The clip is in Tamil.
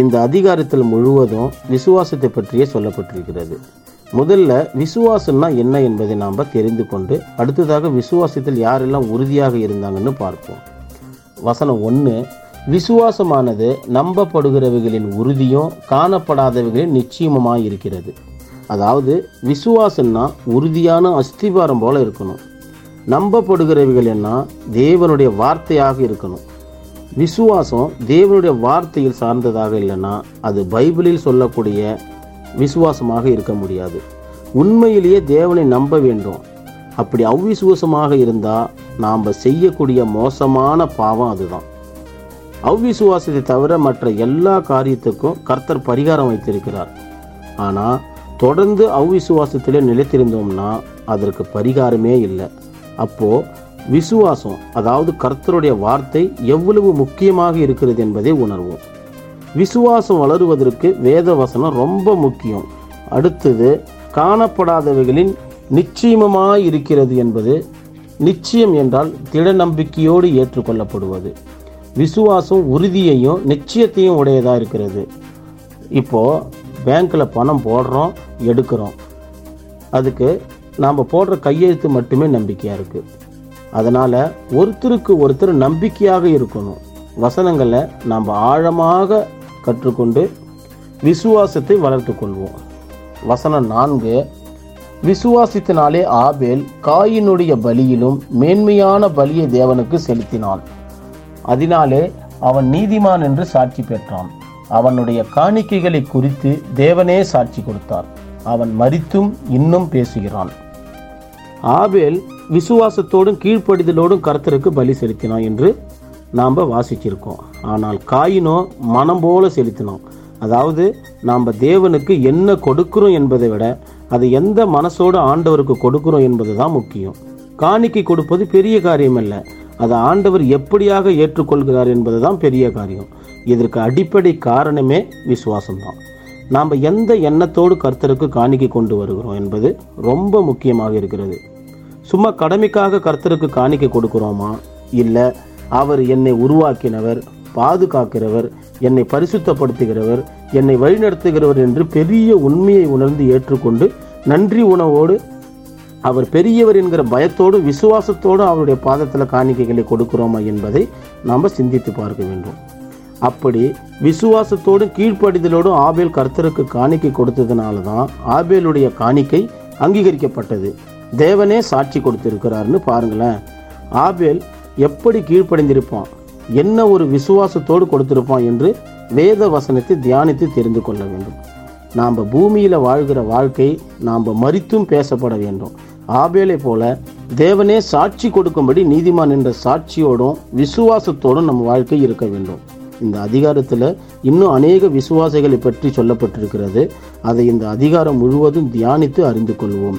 இந்த அதிகாரத்தில் முழுவதும் விசுவாசத்தை பற்றியே சொல்லப்பட்டிருக்கிறது. முதல்ல விசுவாசம்னா என்ன என்பதை நாம் தெரிந்து கொண்டு அடுத்ததாக விசுவாசத்தில் யாரெல்லாம் உறுதியாக இருந்தாங்கன்னு பார்ப்போம். வசனம் ஒன்று விசுவாசமானது நம்பப்படுகிறவைகளின் உறுதியும் காணப்படாதவைகளின் நிச்சயமாக இருக்கிறது. அதாவது விசுவாசம்னா உறுதியான அஸ்திபாரம் போல இருக்கணும். நம்பப்படுகிறவைகள் என்ன? தேவனுடைய வார்த்தையாக இருக்கணும். விசுவாசம் தேவனுடைய வார்த்தையில் சார்ந்ததாக இல்லைன்னா அது பைபிளில் சொல்லக்கூடிய விசுவாசமாக இருக்க முடியாது. உண்மையிலேயே தேவனை நம்ப வேண்டும். அப்படி அவ்விசுவாசமாக இருந்தால் நாம் செய்யக்கூடிய மோசமான பாவம் அதுதான். அவ்விசுவாசத்தை தவிர மற்ற எல்லா காரியத்துக்கும் கர்த்தர் பரிகாரம் வைத்திருக்கிறார். ஆனால் தொடர்ந்து அவ்விசுவாசத்திலே நிலைத்திருந்தோம்னா அதற்கு பரிகாரமே இல்லை. அப்போது விசுவாசம் அதாவது கர்த்தருடைய வார்த்தை எவ்வளவு முக்கியமாக இருக்கிறது என்பதை உணர்வோம். விசுவாசம் வளருவதற்கு வேத வசனம் ரொம்ப முக்கியம். அடுத்தது காணப்படாதவைகளின் நிச்சயமாய் இருக்கிறது என்பது நிச்சயம் என்றால் திட நம்பிக்கையோடு ஏற்றுக்கொள்ளப்படுவது. விசுவாசம் உறுதியையும் நிச்சயத்தையும் உடையதாக இருக்கிறது. இப்போது பேங்க்கில் பணம் போடுறோம் எடுக்கிறோம். அதுக்கு நாம் போடுற கையெழுத்து மட்டுமே நம்பிக்கையாக இருக்குது அதனால் ஒருத்தருக்கு ஒருத்தர் நம்பிக்கையாக இருக்கணும். வசனங்களை நாம் ஆழமாக கற்றுக்கொண்டு விசுவாசத்தை வளர்த்து கொள்வோம். வசனம் நான்கு விசுவாசத்தினாலே ஆபேல் காயினுடைய பலியிலும் மேன்மையான பலியை தேவனுக்கு செலுத்தினான். அதனாலே அவன் நீதிமான் என்று சாட்சி பெற்றான். அவனுடைய காணிக்கைகளை குறித்து தேவனே சாட்சி கொடுத்தார். அவன் மறித்தும் இன்னும் பேசுகிறான். ஆபேல் விசுவாசத்தோடும் கீழ்ப்படிதலோடும் கர்த்தருக்கு பலி செலுத்தினான் என்று நாம் வாசிச்சிருக்கோம். ஆனால் காயினோ மனம் போல செலுத்தினோம் அதாவது நாம் தேவனுக்கு என்ன கொடுக்கிறோம் என்பதை விட அது எந்த மனசோடு ஆண்டவருக்கு கொடுக்கிறோம் என்பது தான் முக்கியம். காணிக்கை கொடுப்பது பெரிய காரியம் அல்ல அதை ஆண்டவர் எப்படியாக ஏற்றுக்கொள்கிறார் என்பது தான் பெரிய காரியம். இதற்கு அடிப்படை காரணமே விசுவாசம்தான். நாம் எந்த எண்ணத்தோடு கர்த்தருக்கு காணிக்கை கொண்டு வருகிறோம் என்பது ரொம்ப முக்கியமாக இருக்கிறது. சும்மா கடமைக்காக கர்த்தருக்கு காணிக்கை கொடுக்குறோமா? இல்லை அவர் என்னை உருவாக்கினவர் பாதுகாக்கிறவர் என்னை பரிசுத்தப்படுத்துகிறவர் என்னை வழிநடத்துகிறவர் என்று பெரிய உண்மையை உணர்ந்து ஏற்றுக்கொண்டு நன்றி உணவோடு அவர் பெரியவர் என்கிற பயத்தோடு விசுவாசத்தோடு அவருடைய பாதத்தில் காணிக்கைகளை கொடுக்கிறோமா என்பதை நாம் சிந்தித்து பார்க்க வேண்டும். அப்படி விசுவாசத்தோடும் கீழ்ப்படிதலோடும் ஆபேல் கர்த்தருக்கு காணிக்கை கொடுத்ததுனால தான் ஆபேலுடைய காணிக்கை அங்கீகரிக்கப்பட்டது. தேவனே சாட்சி கொடுத்திருக்கிறார்னு பாருங்களேன். ஆபேல் எப்படி கீழ்ப்படைந்திருப்பான்? என்ன ஒரு விசுவாசத்தோடு கொடுத்திருப்பான் என்று வேத வசனத்தை தியானித்து தெரிந்து கொள்ள வேண்டும். நாம் பூமியில் வாழ்கிற வாழ்க்கை நாம் மறித்தும் பேசப்பட வேண்டும். ஆபேலை போல தேவனே சாட்சி கொடுக்கும்படி நீதிமான் என்ற சாட்சியோடும் விசுவாசத்தோடும் நம் வாழ்க்கை இருக்க வேண்டும். இந்த அதிகாரத்தில் இன்னும் அநேக விசுவாசிகளை பற்றி சொல்லப்பட்டிருக்கிறது. அதை இந்த அதிகாரம் முழுவதும் தியானித்து அறிந்து கொள்வோம்.